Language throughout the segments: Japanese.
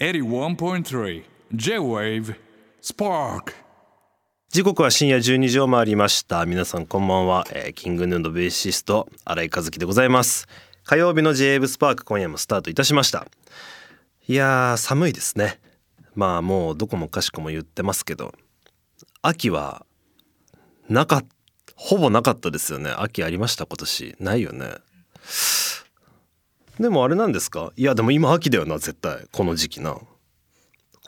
81.3 J-Wave Spark. 時刻は深夜12時を回りました。皆さんこんばんは、えーキングヌーのベーシスト新井和樹でございます。火曜日の j ブスパーク今夜もスタートいたしました。いやー寒いですね。まあもうどこもかしこも言ってますけど。秋はなかほぼなかったですよね。秋ありました？今年。ないよね。でもあれなんですか？いやでも今秋だよな絶対。この時期な。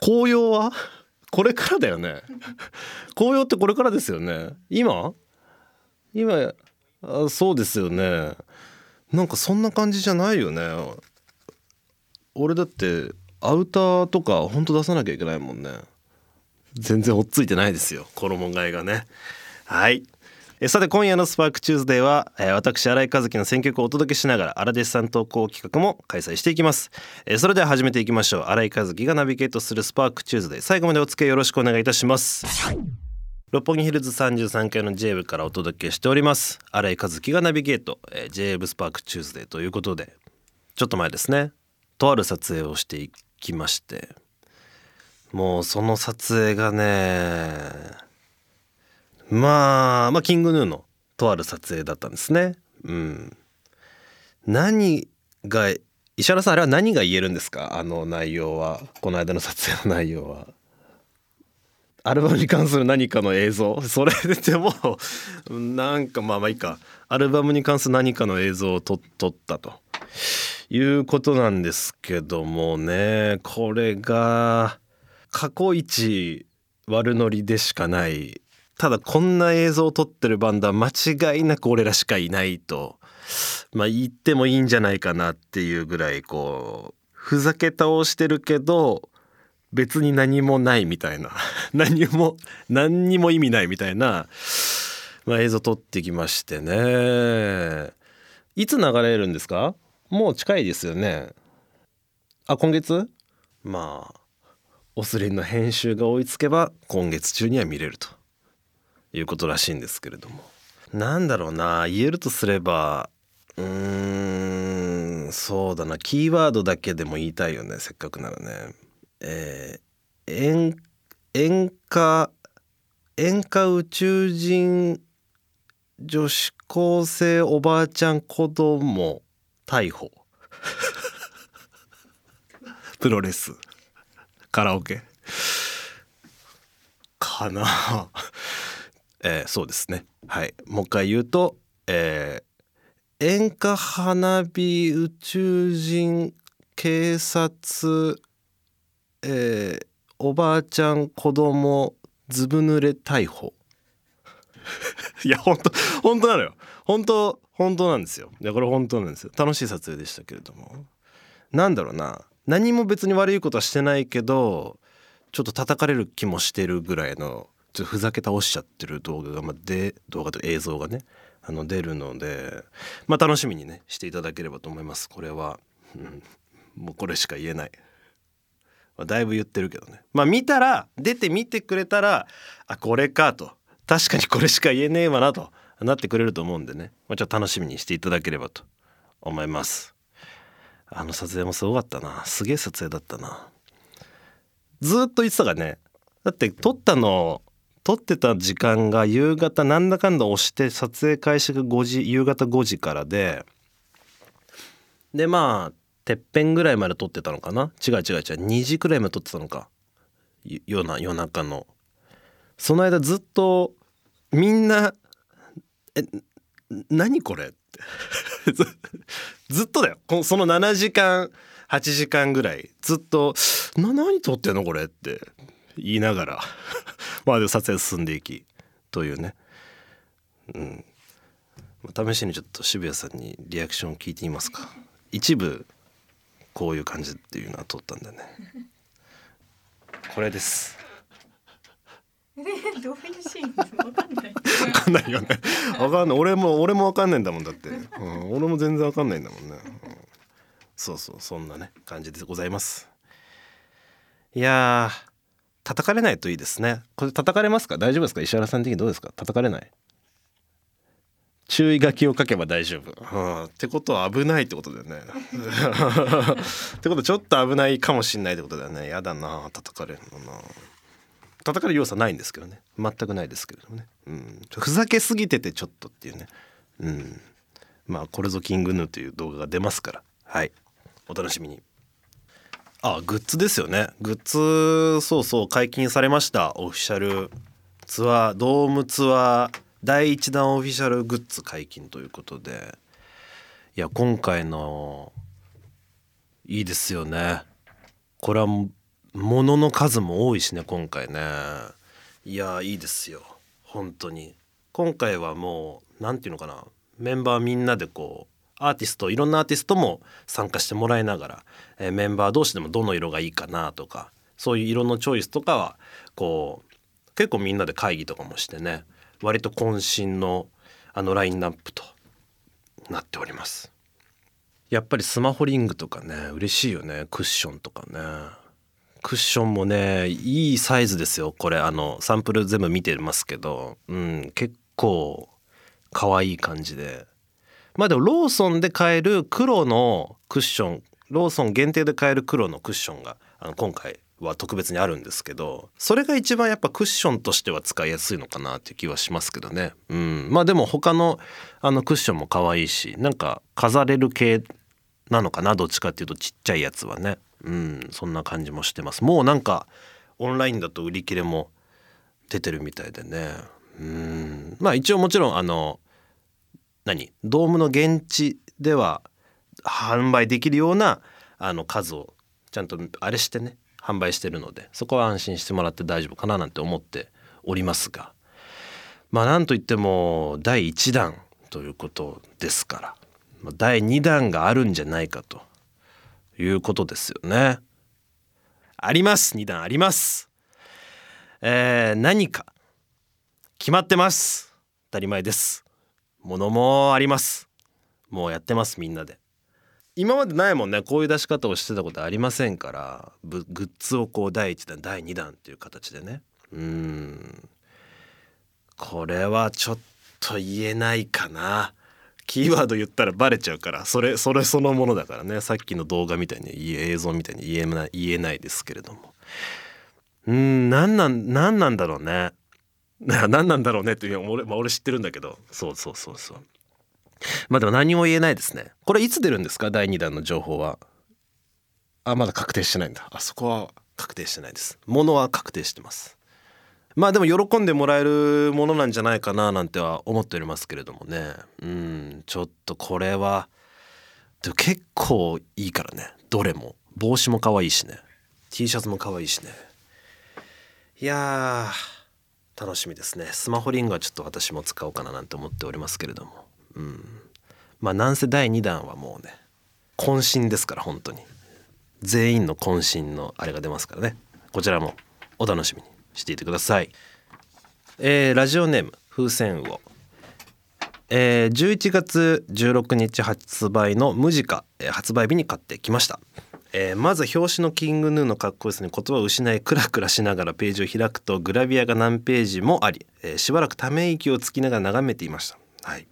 紅葉は？これからだよね。紅葉ってこれからですよね。今？今あそうですよね。なんかそんな感じじゃないよね。俺だってアウターとかほんと出さなきゃいけないもんね。全然追っついてないですよ。衣替えがね。はい。さて今夜の SPARK TUESDAY は、私新井和樹の選曲をお届けしながら新弟子さん投稿企画も開催していきます、それでは始めていきましょう。新井和樹がナビゲートする SPARK TUESDAY。最後までお付き合いよろしくお願いいたします。六本木ヒルズ33階の J 部からお届けしております。新井和樹がナビゲート、えー、J 部スパークチューズデーということでちょっと前ですね。とある撮影をしていきまして。もうその撮影がねまあまあ King Gnu のとある撮影だったんですね。うん。何が石原さんあれは何が言えるんですか？あの内容は。この間の撮影の内容は。アルバムに関する何かの映像？それでもなんかまあまあいいか。アルバムに関する何かの映像を撮撮ったと。いうことなんですけどもね。これが過去一悪ノリでしかないただこんな映像を撮ってるバンドは間違いなく俺らしかいないとまあ言ってもいいんじゃないかなっていうぐらいこうふざけ倒してるけど別に何もないみたいな 何も何にも意味ないみたいな、まあ、映像撮ってきましてね。いつ流れるんですか？もう近いですよね。あ今月？まあオスリンの編集が追いつけば今月中には見れると。いうことらしいんですけれども。なんだろうな言えるとすればうーんそうだな。キーワードだけでも言いたいよねせっかくならね。えー演演歌演歌宇宙人女子高生おばあちゃん子供逮捕。プロレス。カラオケ。かな。えーそうですね。はい。もう一回言うと、えー演歌花火宇宙人警察えーおばあちゃん子供ずぶ濡れ逮捕。いや本当本当なのよ。本当本当なんですよ。いやこれ本当なんですよ。楽しい撮影でしたけれども。なんだろうな。何も別に悪いことはしてないけどちょっと叩かれる気もしてるぐらいのちょっとふざけ倒しちゃってる動画が、まあ、で動画と映像がねあの出るのでまあ楽しみにねしていただければと思います。これは、うん、もうこれしか言えない。まあだいぶ言ってるけどね。まあ見たら出て見てくれたらあこれかと。確かにこれしか言えねえわなと。なってくれると思うんでね、まあ、ちょっと楽しみにしていただければと思います。あの撮影もすごかったな。すげえ撮影だったな。ずーっと言ってたからね。だって撮ったの撮ってた時間が夕方なんだかんだ押して撮影開始が5時夕方5時からででまあてっぺんぐらいまで撮ってたのかな？違う違う違う2時くらいまで撮ってたのか。夜な夜中の。その間ずっとみんな「え何これ?」って。ずっとだよ。その7時間8時間ぐらい。ずっと「な何撮ってんのこれ?」って。言いながら。まあで撮影進んでいきというね。うん。試しにちょっと渋谷さんにリアクション聞いてみますか。一部こういう感じっていうのは撮ったんでね。これです。えどういうシーンわかんない。わかんないよね。わかんない。俺も俺もわかんないんだもんだって、うん、俺も全然わかんないんだもんね、うん。そうそう。そんなね感じでございます。いやー叩かれないといいですね。これ叩かれますか？大丈夫ですか？石原さん的にどうですか？叩かれない。注意書きを書けば大丈夫、うん、ってことは危ないってことだよね。ってことはちょっと危ないかもしんないってことだよね。やだな。叩かれるのな。叩かれる要素ないんですけどね。全くないですけれどもね、うん、ふざけすぎててちょっとっていうね。うん。まあこれぞキングヌーという動画が出ますから。はい。お楽しみに。あグッズですよね。グッズそうそう解禁されました。オフィシャル。ツアードームツアー第1弾オフィシャルグッズ解禁ということで。いや今回のいいですよね。これはものの数も多いしね今回ね。いやいいですよ。本当に。今回はもう何て言うのかな。メンバーみんなでこうアーティストいろんなアーティストも参加してもらいながら、えーメンバー同士でもどの色がいいかなとかそういう色のチョイスとかはこう結構みんなで会議とかもしてね割と渾身のあのラインナップとなっております。やっぱりスマホリングとかね嬉しいよねクッションとかね。クッションもねいいサイズですよこれ。あのサンプル全部見てますけど。うん結構可愛い感じで。まあでもローソンで買える黒のクッションローソン限定で買える黒のクッションがあの今回は特別にあるんですけどそれが一番やっぱクッションとしては使いやすいのかなっていう気はしますけどね。うん。まあでも他のあのクッションも可愛いしなんか飾れる系なのかなどっちかっていうとちっちゃいやつはね。うん。そんな感じもしてます。もうなんかオンラインだと売り切れも出てるみたいでね。うん。まあ一応もちろんあの何？ドームの現地では販売できるようなあの数をちゃんとあれしてね販売してるのでそこは安心してもらって大丈夫かななんて思っておりますがまあなんといっても第1弾ということですから第2弾があるんじゃないかということですよね。あります2弾あります。えー何か決まってます当たり前です。ものもあります。もうやってますみんなで。今までないもんね。こういう出し方をしてたことありませんから。グッズをこう第1弾第2弾っていう形でね。うん。これはちょっと言えないかな。キーワード言ったらバレちゃうから。それそれそのものだからね。さっきの動画みたいに映像みたいに言えない言えないですけれども。うん何なん何なんだろうね。何なんだろうねっていう俺,、まあ、俺知ってるんだけど。そうそうそうそう。まあでも何も言えないですね。これいつ出るんですか？第2弾の情報は。あまだ確定してないんだ。あそこは確定してないです。ものは確定してます。まあでも喜んでもらえるものなんじゃないかななんては思っておりますけれどもね。うんちょっとこれはでも結構いいからね。どれも。帽子も可愛いしね。T シャツも可愛いしね。いやー。楽しみですね。スマホリングはちょっと私も使おうかななんて思っておりますけれども。うん。まあなんせ第2弾はもうね渾身ですから本当に。全員の渾身のあれが出ますからね。こちらもお楽しみにしていてください。えーラジオネーム風船魚えー11月16日発売のムジカ、え発売日に買ってきました、えーまず表紙のキングヌーのかっこよさに言葉を失いクラクラしながらページを開くとグラビアが何ページもあり、えーしばらくため息をつきながら眺めていました。はい。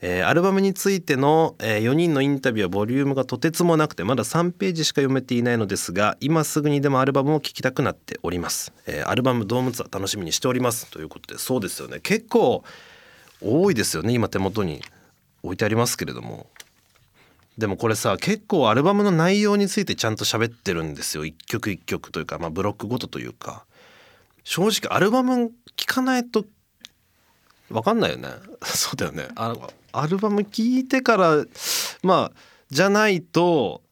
えーアルバムについての、え4人のインタビューはボリュームがとてつもなくてまだ3ページしか読めていないのですが今すぐにでもアルバムを聴きたくなっております、えーアルバムドームツアー楽しみにしております。ということでそうですよね。結構多いですよね今手元に置いてありますけれども。でもこれさ結構アルバムの内容についてちゃんと喋ってるんですよ。一曲一曲というか、まあ、ブロックごとというか。正直アルバム聴かないとわかんないよね。そうだよね。あアルバム聴いてからまあじゃないと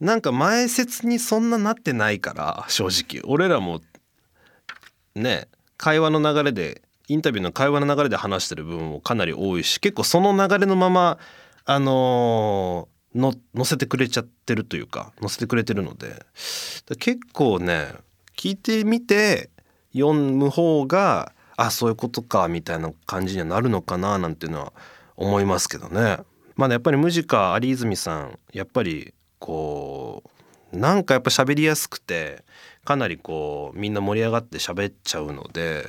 なんか前説にそんななってないから正直。俺らもね会話の流れでインタビューの会話の流れで話してる部分もかなり多いし結構その流れのままあのーの載せてくれちゃってるというか載せてくれてるので結構ね聞いてみて読む方があそういうことかみたいな感じにはなるのかななんていうのは思いますけどね。まあねやっぱりムジカ有泉さんやっぱりこうなんかやっぱ喋りやすくてかなりこうみんな盛り上がって喋っちゃうので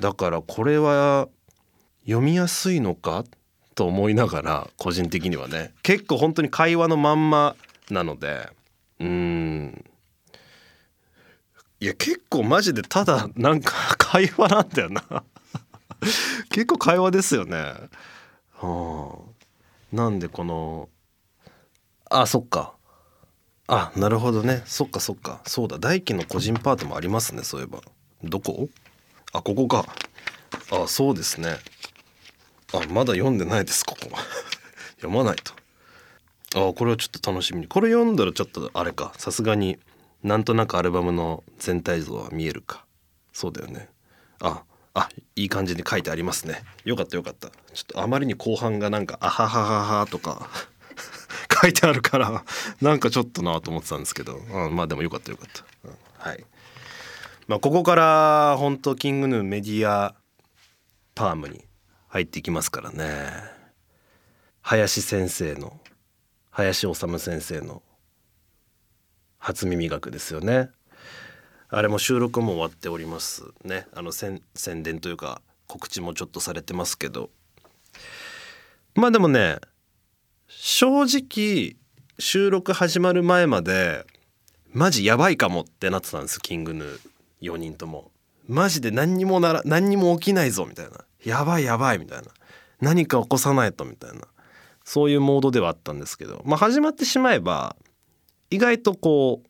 だからこれは読みやすいのかと思いながら個人的にはね。結構本当に会話のまんまなので。うん。いや結構マジでただなんか会話なんだよな。結構会話ですよね。はあなんでこのあそっか。あなるほどね。そっかそっか。そうだ。大輝の個人パートもありますねそういえば。どこ？あここか。あそうですね。あまだ読んでないですここ。読まないと。あこれはちょっと楽しみに。これ読んだらちょっとあれか。さすがになんとなくアルバムの全体像は見えるか。そうだよね。ああいい感じに書いてありますね。よかったよかった。ちょっとあまりに後半がなんか「あはははは」とか 書いてあるからなんかちょっとなと思ってたんですけど、うん、まあでもよかったよかった、うんはい。まあここから本当キングヌーメディアパームに入っていきますからね。林先生の林修先生の初耳学ですよね。あれも収録も終わっておりますね。あの宣宣伝というか告知もちょっとされてますけど。まあでもね正直収録始まる前までマジやばいかもってなってたんですキングヌー4人とも。マジで何にもなら何にも起きないぞみたいな。やばいやばいみたいな。何か起こさないとみたいな。そういうモードではあったんですけど。まあ始まってしまえば意外とこ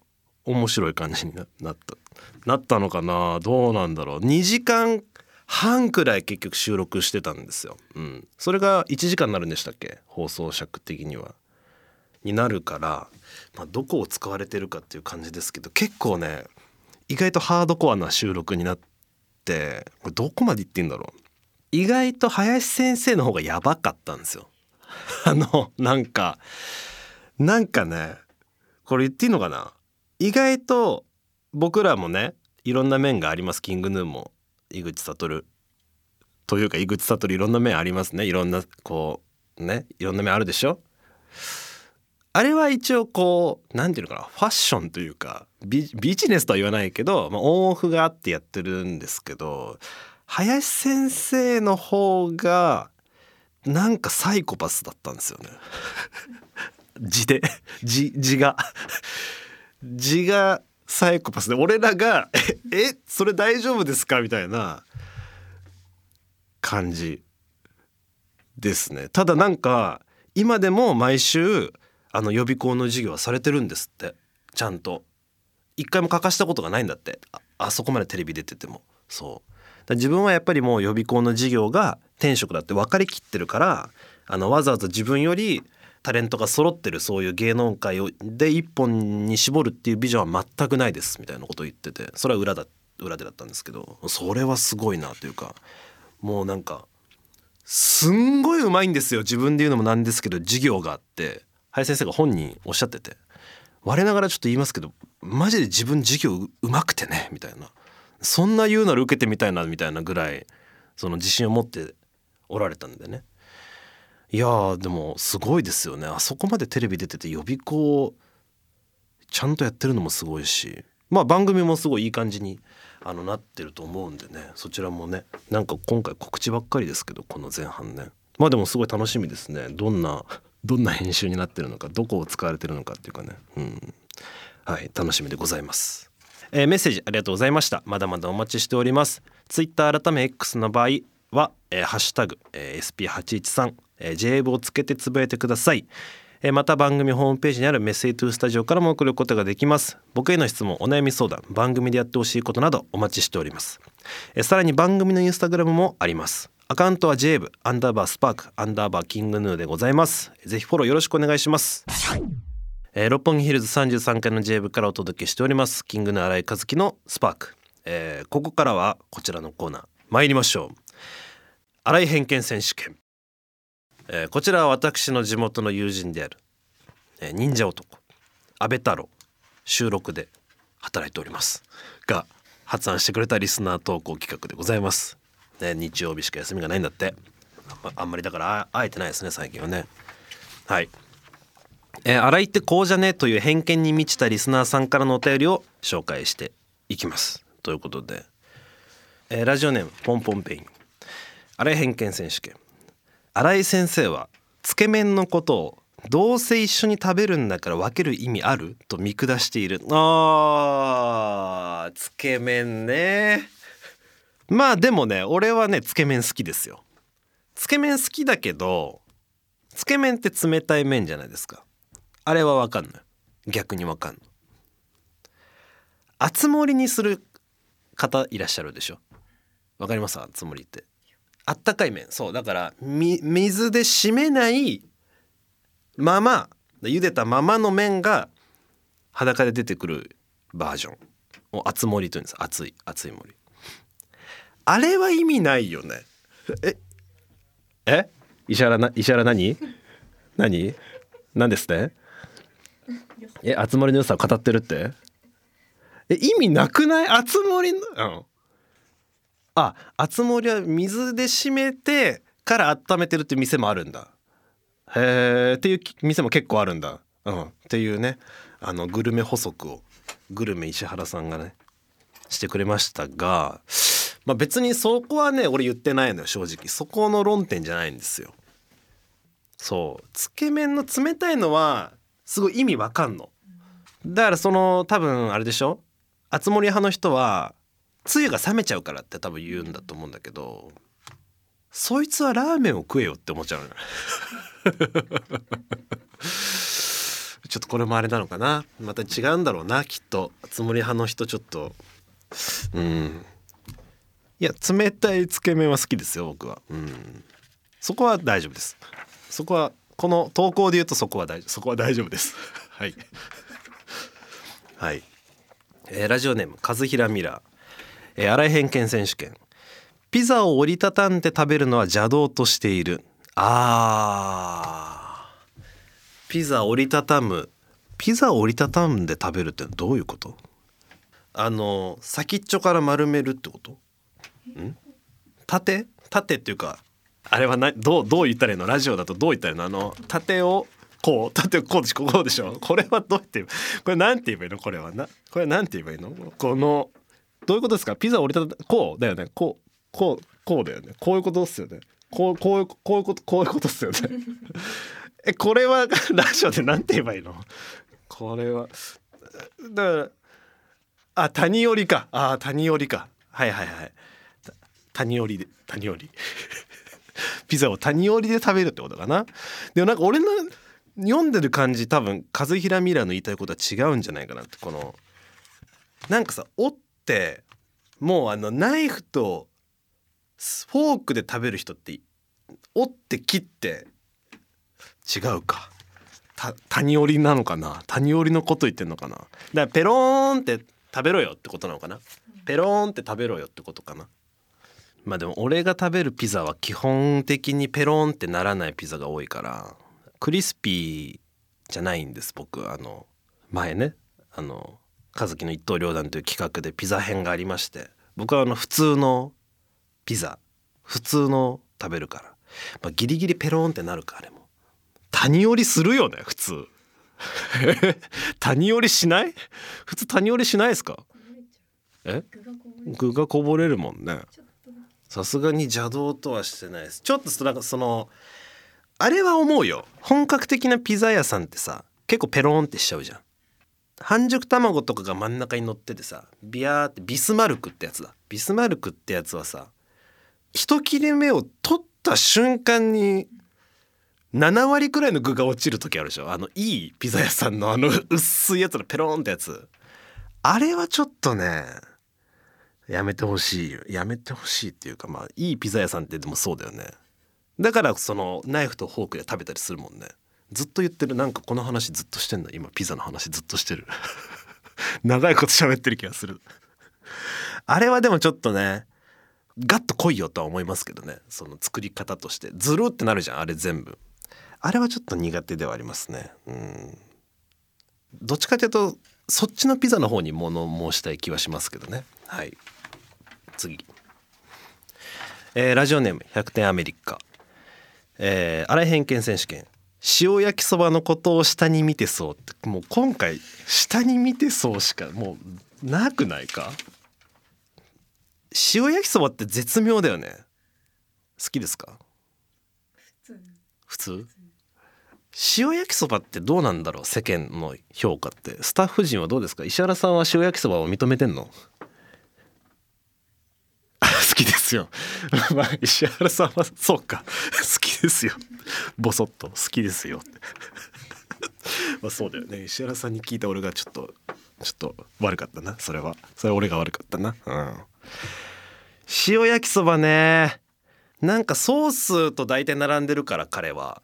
う面白い感じになった。なったのかな？どうなんだろう？2時間半くらい結局収録してたんですよ。うん、それが1時間になるんでしたっけ？放送尺的には。になるから、まあ、どこを使われてるかっていう感じですけど結構ね意外とハードコアな収録になってこれどこまで言ってんだろう？意外と林先生の方がやばかったんですよ。あのなんかなんかねこれ言っていいのかな？意外と僕らもねいろんな面があります。キングヌーも井口悟。というか井口悟いろんな面ありますね。いろんなこうねいろんな面あるでしょ？あれは一応こうなんていうのかな？ファッションというかビビジネスとは言わないけど、まあ、オンオフがあってやってるんですけど林先生の方がなんかサイコパスだったんですよね。字で。字字が。字がサイコパスで俺らが「えそれ大丈夫ですか?」みたいな感じですね。ただなんか今でも毎週あの予備校の授業はされてるんですって。ちゃんと。一回も欠かしたことがないんだって。あそこまでテレビ出てても。そう。自分はやっぱりもう予備校の授業が天職だって分かりきってるからあのわざわざ自分よりタレントが揃ってるそういう芸能界をで一本に絞るっていうビジョンは全くないですみたいなことを言っててそれは裏だ裏でだったんですけどそれはすごいなというかもうなんかすんごいうまいんですよ自分で言うのもなんですけど授業があって林先生が本人おっしゃってて我ながらちょっと言いますけどマジで自分授業ううまくてねみたいな。そんな言うなら受けてみたいなみたいなぐらいその自信を持っておられたんでね。いやーでもすごいですよね。あそこまでテレビ出てて予備校ちゃんとやってるのもすごいし。まあ番組もすごいいい感じにあのなってると思うんでね。そちらもねなんか今回告知ばっかりですけどこの前半ね。まあでもすごい楽しみですね。どんな どんな編集になってるのかどこを使われてるのかっていうかね。うん。はい楽しみでございます。えーメッセージありがとうございました。まだまだお待ちしております。ツイッター改め X の場合は、えーハッシュタグ、えー SP813、えー、JAB をつけてつぶやいてください。また番組ホームページにあるメッセージトゥースタジオからも送ることができます。僕への質問お悩み相談番組でやってほしいことなどお待ちしております。さらに番組のインスタグラムもあります。アカウントは JAB アンダーバースパークアンダーバーキングヌーでございます。ぜひフォローよろしくお願いします。えー六本木ヒルズ33階の J 部からお届けしております。キングの新井和樹のスパーク、えーここからはこちらのコーナー参りましょう。新井偏見選手権、えーこちらは私の地元の友人である、えー忍者男安倍太郎収録で働いております。が発案してくれたリスナー投稿企画でございます、ね、日曜日しか休みがないんだって。あんまあんまりだから会えてないですね最近はね。はい。えー、洗いってこうじゃねという偏見に満ちたリスナーさんからのお便りを紹介していきます。ということで、えーラジオネームポンポンペイン。新井偏見選手権。新井先生はつけ麺のことをどうせ一緒に食べるんだから分ける意味ある？と見下している。あーつけ麺ね。まあでもね俺はねつけ麺好きですよ。つけ麺好きだけどつけ麺って冷たい麺じゃないですか。あれは分かんない。逆に分かんない。熱盛にする方いらっしゃるでしょ？わかります？熱盛って。あったかい麺。そうだからみ水で締めないまま茹でたままの麺が裸で出てくるバージョン。を熱盛というんです。熱い熱い盛あれは意味ないよね。ええ？石原な石原何？何？何ですって？え熱盛の良さを語ってるって？え意味なくない？熱盛の？うん。あ熱盛は水で締めてから温めてるって店もあるんだ。へえっていう店も結構あるんだ。うん。っていうね。あのグルメ補足をグルメ石原さんがねしてくれましたがまあ別にそこはね俺言ってないのよ正直。そこの論点じゃないんですよ。そう。つけ麺の冷たいのはすごい意味わかんの。だからその多分あれでしょ？熱盛派の人はつゆが冷めちゃうからって多分言うんだと思うんだけどそいつはラーメンを食えよって思っちゃう ちょっとこれもあれなのかな？また違うんだろうなきっと。熱盛派の人ちょっと。うん。いや冷たいつけ麺は好きですよ僕は。うん。そこは大丈夫です。そこはこの投稿で言うとそこは大丈夫そこは大丈夫です。はい。はい、えーラジオネーム和平ミラー、えー、新井偏見選手権。ピザを折りたたんで食べるのは邪道としている。あピザ折りたたむ。ピザを折りたたんで食べるってどういうこと？あの先っちょから丸めるってこと？ん？縦縦っていうかあれはなどうどう言ったらいいの？ラジオだとどう言ったらいいの？あの縦をこう縦をこうでしょ？こうでしょ？これはどうやってこれなんて言えばいいの？これはなこれなんて言えばいいの？このどういうことですか？ピザ折りたたこうだよね？こうこうこうだよね？こういうことっすよね？こうこういうこういうことこういうことっすよね？えこれはラジオでなんて言えばいいの？これはだからあ谷折りか。あ谷折りか。はいはいはい。谷折りで谷折り。ピザを谷折りで食べるってことかな。でもなんか俺の読んでる感じ多分和平ミラーの言いたいことは違うんじゃないかなってこのなんかさ折ってもうあのナイフとフォークで食べる人って折って切って違うか。谷折りなのかな。谷折りのこと言ってんのかな。だからペローンって食べろよってことなのかな。ペローンって食べろよってことかな。まあでも俺が食べるピザは基本的にペローンってならないピザが多いからクリスピーじゃないんです僕あの前ね。あの和樹の一刀両断という企画でピザ編がありまして僕はあの普通のピザ普通の食べるから、まあ、ギリギリペローンってなるかあれも。谷折りするよね普通。谷折りしない？普通谷折りしないですか？え？具がこぼれる。もんねさすがに邪道とはしてないです。ちょっとなんかそのあれは思うよ。本格的なピザ屋さんってさ結構ペローンってしちゃうじゃん。半熟卵とかが真ん中に乗っててさビヤーってビスマルクってやつだ。ビスマルクってやつはさ一切れ目を取った瞬間に7割くらいの具が落ちる時あるでしょ。あのいいピザ屋さんのあの薄いやつのペローンってやつ。あれはちょっとねやめてほしいやめてほしいっていうかまあいいピザ屋さんってでもそうだよね。だからそのナイフとフォークで食べたりするもんね。ずっと言ってるなんかこの話ずっとしてんだ今ピザの話ずっとしてる。長いこと喋ってる気がする。あれはでもちょっとねガッと来いよとは思いますけどね。その作り方として。ズルってなるじゃんあれ全部。あれはちょっと苦手ではありますね。うん。どっちかというとそっちのピザの方に物申したい気はしますけどね。はい。次、えーラジオネーム100点アメリカ。えー、荒井偏見選手権。塩焼きそばのことを下に見てそうって。もう今回下に見てそうしかもうなくないか？塩焼きそばって絶妙だよね。好きですか？普通。普通？塩焼きそばってどうなんだろう？世間の評価って。スタッフ陣はどうですか？石原さんは塩焼きそばを認めてんの？あ好きですよ。まあ石原さんはそうか。好きですよ。ボソッと好きですよ。まあそうだよね。石原さんに聞いた俺がちょっとちょっと悪かったな。それは。それは俺が悪かったな。うん。塩焼きそばね。なんかソースと大体並んでるから彼は。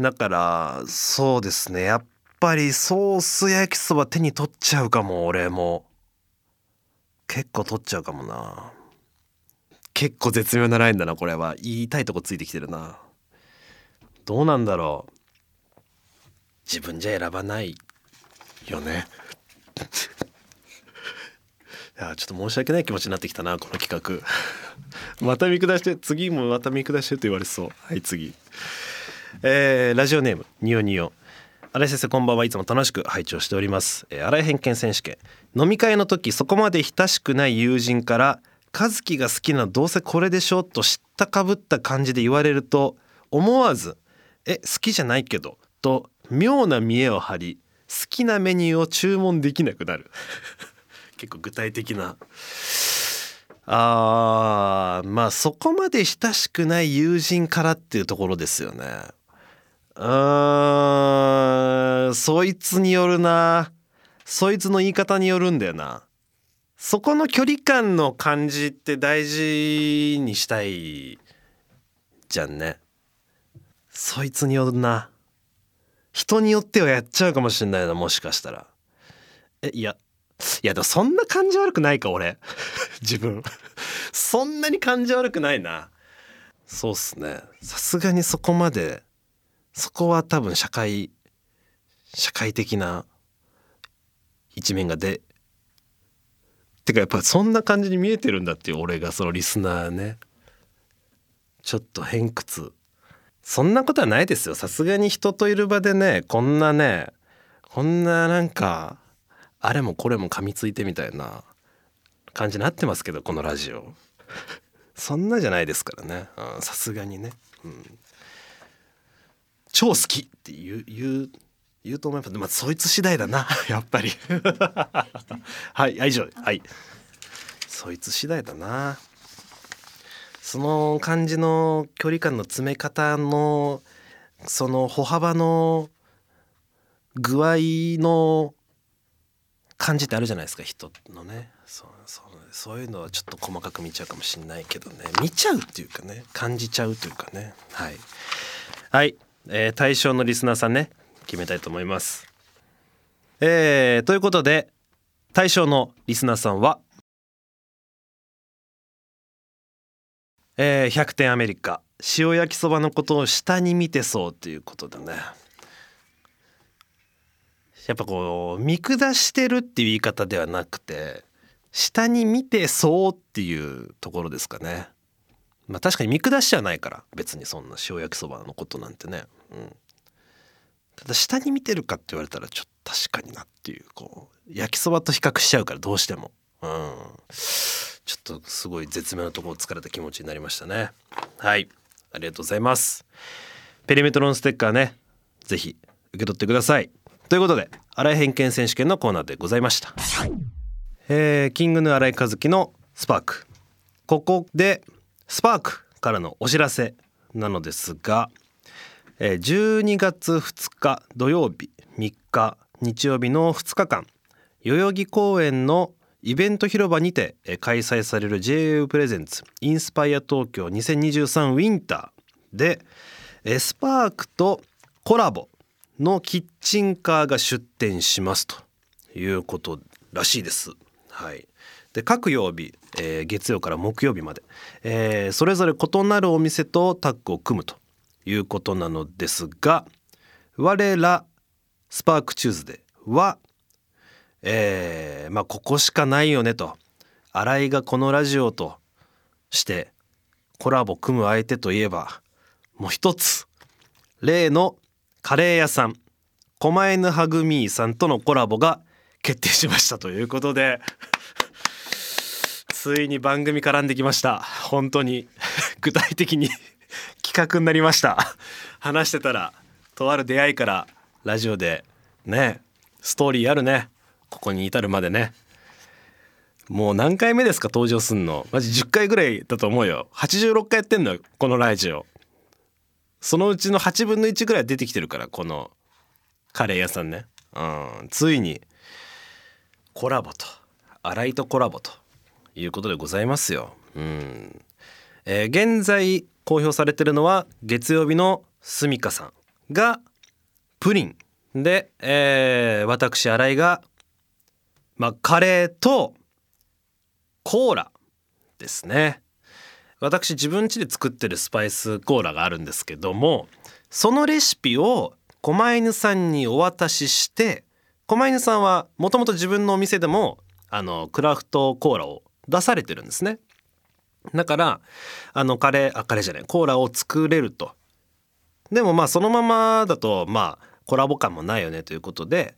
だからそうですね。やっぱりソース焼きそば手に取っちゃうかも俺も。結構取っちゃうかもな。結構絶妙なラインだなこれは。言いたいとこついてきてるな。どうなんだろう。自分じゃ選ばないよね。いやちょっと申し訳ない気持ちになってきたなこの企画。また見下して次もまた見下してと言われそう。はい次。えーラジオネームニオニオ。新井先生こんばんは。いつも楽しく拝聴しております、えー、新井偏見選手権。飲み会の時そこまで親しくない友人から和樹が好きなどうせこれでしょと知ったかぶった感じで言われると思わず「え好きじゃないけど」と妙な見栄を張り好きなメニューを注文できなくなる。結構具体的な。あーまあそこまで親しくない友人からっていうところですよね。うーんそいつによるな。そいつの言い方によるんだよな。そこの距離感の感じって大事にしたいじゃんね。そいつによるな。人によってはやっちゃうかもしれないなもしかしたら。えいやいやでもそんな感じ悪くないか俺。自分。そんなに感じ悪くないな。そうっすね。さすがにそこまでそこは多分社会社会的な一面がでてかやっぱそんな感じに見えてるんだっていう俺がそのリスナーね。ちょっと偏屈。そんなことはないですよ。さすがに人といる場でねこんなねこんななんかあれもこれも噛みついてみたいな感じになってますけどこのラジオ。そんなじゃないですからね。さすがにね、うん、超好きって言う言うと思います。まあそいつ次第だな。やっぱり。はいはい以上。はい。そいつ次第だな。その感じの距離感の詰め方のその歩幅の具合の感じってあるじゃないですか人のね。そうそうそういうのはちょっと細かく見ちゃうかもしんないけどね。見ちゃうっていうかね。感じちゃうというかね。はい。はい、えー対象のリスナーさんね決めたいと思います。えーということで対象のリスナーさんはえー100点アメリカ塩焼きそばのことを下に見てそうということだね。やっぱこう見下してるっていう言い方ではなくて下に見てそうっていうところですかね。まあ確かに見下しじゃないから別にそんな塩焼きそばのことなんてね、うん、ただ下に見てるかって言われたらちょっと確かになっていうこう焼きそばと比較しちゃうからどうしても。うん。ちょっとすごい絶妙なところを疲れた気持ちになりましたね。はい。ありがとうございます。ペリメトロンステッカーね。ぜひ受け取ってください。ということで新井偏見選手権のコーナーでございました、えー、キングヌ新井和樹のスパーク。ここでスパークからのお知らせなのですが、えー12月2日土曜日3日日曜日の2日間代々木公園のイベント広場にて開催される JA プレゼンツインスパイア東京2023ウィンターでえースパークとコラボのキッチンカーが出店しますということらしいです。はい、で各曜日、えー月曜から木曜日まで、えーそれぞれ異なるお店とタッグを組むということなのですが我ら SPARK TUESDAY は、えーまあここしかないよねと新井がこのラジオとしてコラボ組む相手といえばもう一つ例のカレー屋さん狛犬ハグミーさんとのコラボが決定しましたということでついに番組絡んできました。本当に具体的に企画になりました。話してたらとある出会いからラジオでねストーリーあるね。ここに至るまでね。もう何回目ですか登場すんの。マジ10回ぐらいだと思うよ。86回やってんのよこのラジオ。そのうちの8分の1ぐらい出てきてるからこのカレー屋さんね。うんついにコラボと新井とコラボということでございますよ。うん。えー現在公表されてるのは月曜日のすみかさんがプリンで、えー私新井が、まあ、カレーとコーラですね。私自分家で作ってるスパイスコーラがあるんですけどもそのレシピを狛犬さんにお渡しして狛犬さんはもともと自分のお店でもあのクラフトコーラを出されてるんですね。だからあのカレーあカレーじゃないコーラを作れるとでもまあそのままだとまあコラボ感もないよねということで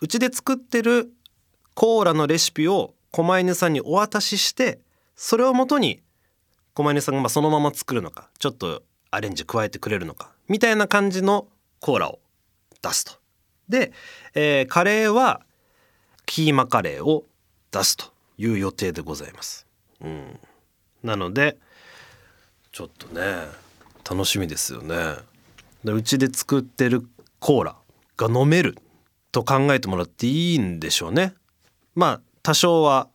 うちで作ってるコーラのレシピを狛犬さんにお渡ししてそれをもとに狛犬さんがまそのまま作るのかちょっとアレンジ加えてくれるのかみたいな感じのコーラを出すと。で、えーカレーはキーマカレーを出すという予定でございます。うん、なのでちょっとね楽しみですよね。でうちで作ってるコーラが飲めると考えてもらっていいんでしょうね。まあ多少は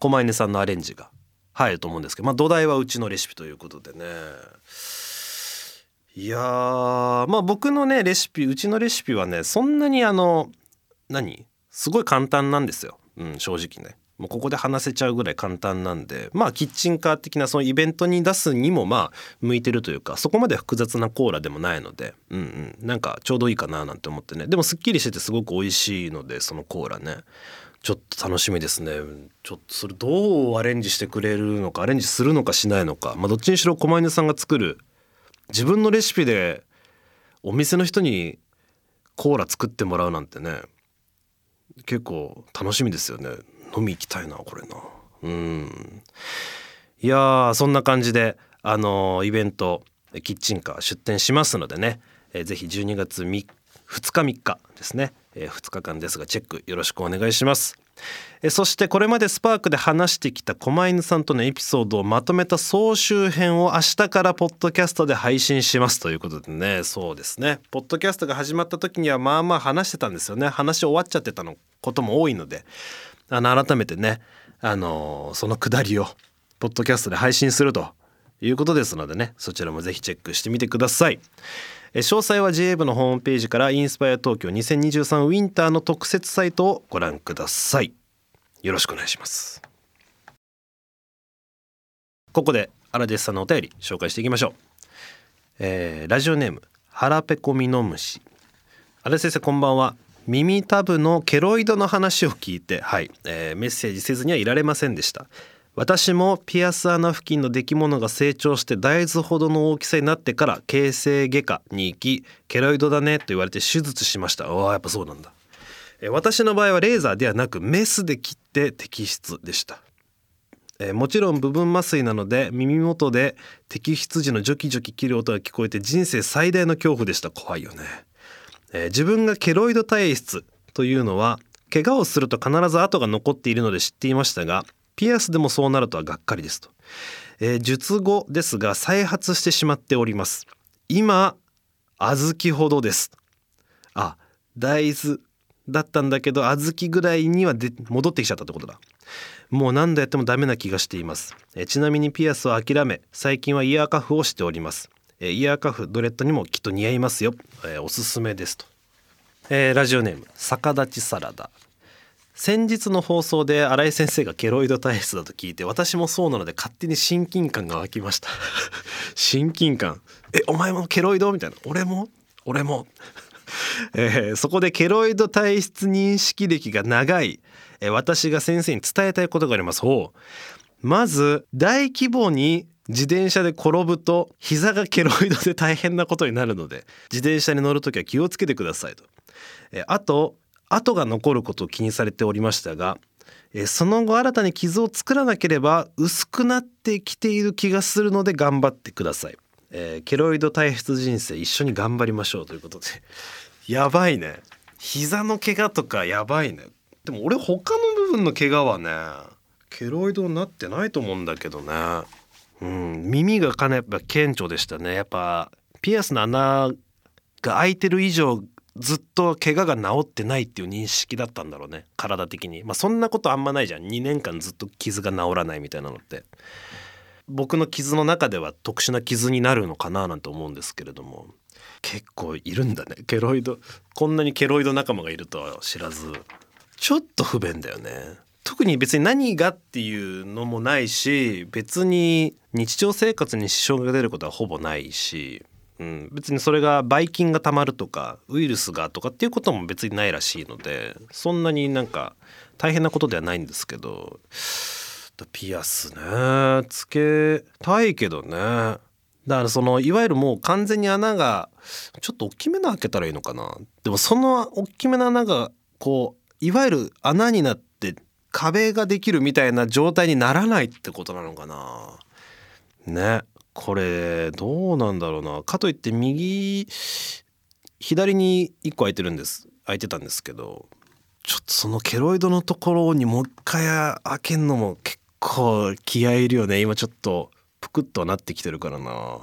狛犬さんのアレンジが入ると思うんですけど、まあ、土台はうちのレシピということでねいやーまあ僕のねレシピうちのレシピはねそんなにあの何？すごい簡単なんですよ、うん、正直ねもうここで話せちゃうぐらい簡単なんでまあキッチンカー的なそのイベントに出すにもまあ向いてるというかそこまで複雑なコーラでもないのでうんうん。なんかちょうどいいかななんて思ってね。でもすっきりしててすごく美味しいのでそのコーラね。ちょっと楽しみですね。ちょっとそれどうアレンジしてくれるのかアレンジするのかしないのか。まあどっちにしろ狛犬さんが作る自分のレシピでお店の人にコーラ作ってもらうなんてね結構楽しみですよね。飲み行きたいなこれな。うん。いやーそんな感じであのーイベントキッチンカー出店しますのでね、えーぜひ12月3 2日3日ですね、え2日間ですがチェックよろしくお願いします。えーそしてこれまでスパークで話してきた狛犬さんとのエピソードをまとめた総集編を明日からポッドキャストで配信します。ということでね。そうですね。ポッドキャストが始まった時にはまあまあ話してたんですよね。話終わっちゃってたのことも多いので。あの改めてねあのそのくだりをポッドキャストで配信するということですのでねそちらもぜひチェックしてみてください。え詳細は JA 部のホームページからインスパイア東京2023ウィンターの特設サイトをご覧ください。よろしくお願いします。ここで荒デスさんのお便り紹介していきましょう、えーラジオネーム腹ペコミノムシ荒先生こんばんは。耳たぶのケロイドの話を聞いてはい、えーメッセージせずにはいられませんでした。私もピアス穴付近の出来物が成長して大豆ほどの大きさになってから形成外科に行きケロイドだねと言われて手術しました。ああやっぱそうなんだ。えー私の場合はレーザーではなくメスで切って摘出でした。えーもちろん部分麻酔なので耳元で摘出時のジョキジョキ切る音が聞こえて人生最大の恐怖でした。怖いよね、えー自分がケロイド体質というのは怪我をすると必ず跡が残っているので知っていましたがピアスでもそうなるとはがっかりですと、えー術後ですが再発してしまっております。今小豆ほどです。あ大豆だったんだけど小豆ぐらいにはで戻ってきちゃったってことだ。もう何度やってもダメな気がしています。えちなみにピアスを諦め最近はイヤーカフをしております。えイヤーカフドレッドにもきっと似合いますよ、えおすすめですと、えーラジオネーム逆立ちサラダ。先日の放送で新井先生がケロイド体質だと聞いて私もそうなので勝手に親近感が湧きました。親近感。えお前もケロイド？みたいな。俺も？俺も。えーそこでケロイド体質認識歴が長い、えー私が先生に伝えたいことがあります。まず大規模に自転車で転ぶと膝がケロイドで大変なことになるので自転車に乗るときは気をつけてくださいと、えあと跡が残ることを気にされておりましたがえその後新たに傷を作らなければ薄くなってきている気がするので頑張ってください。えーケロイド体質人生一緒に頑張りましょうということで。やばいね。膝の怪我とかやばいね。でも俺他の部分の怪我はねケロイドになってないと思うんだけどね。うん耳がかなりやっぱ顕著でしたね。やっぱピアスの穴が開いてる以上ずっと怪我が治ってないっていう認識だったんだろうね。体的に。まあそんなことあんまないじゃん。2年間ずっと傷が治らないみたいなのって。僕の傷の中では特殊な傷になるのかななんて思うんですけれども。結構いるんだね。ケロイドこんなにケロイド仲間がいるとは知らず。ちょっと不便だよね。特に別に何がっていうのもないし別に日常生活に支障が出ることはほぼないし、うん、別にそれがばい菌がたまるとかウイルスがとかっていうことも別にないらしいのでそんなになんか大変なことではないんですけどピアスねつけたいけどね。だからそのいわゆるもう完全に穴がちょっと大きめの開けたらいいのかな。でもその大きめの穴がこういわゆる穴になって壁ができるみたいな状態にならないってことなのかな。ね。これどうなんだろうな。かといって右左に1個空いてるんです。空いてたんですけどちょっとそのケロイドのところにもう一回開けんのも結構気合いるよね。今ちょっとぷくっとはなってきてるからな。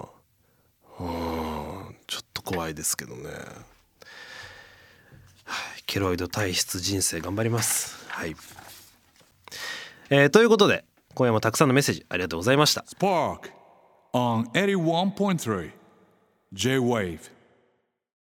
うん。ちょっと怖いですけどね、はい、ケロイド体質人生頑張ります。はい、えーということで今夜もたくさんのメッセージありがとうございました Spark on 81.3 J Wave.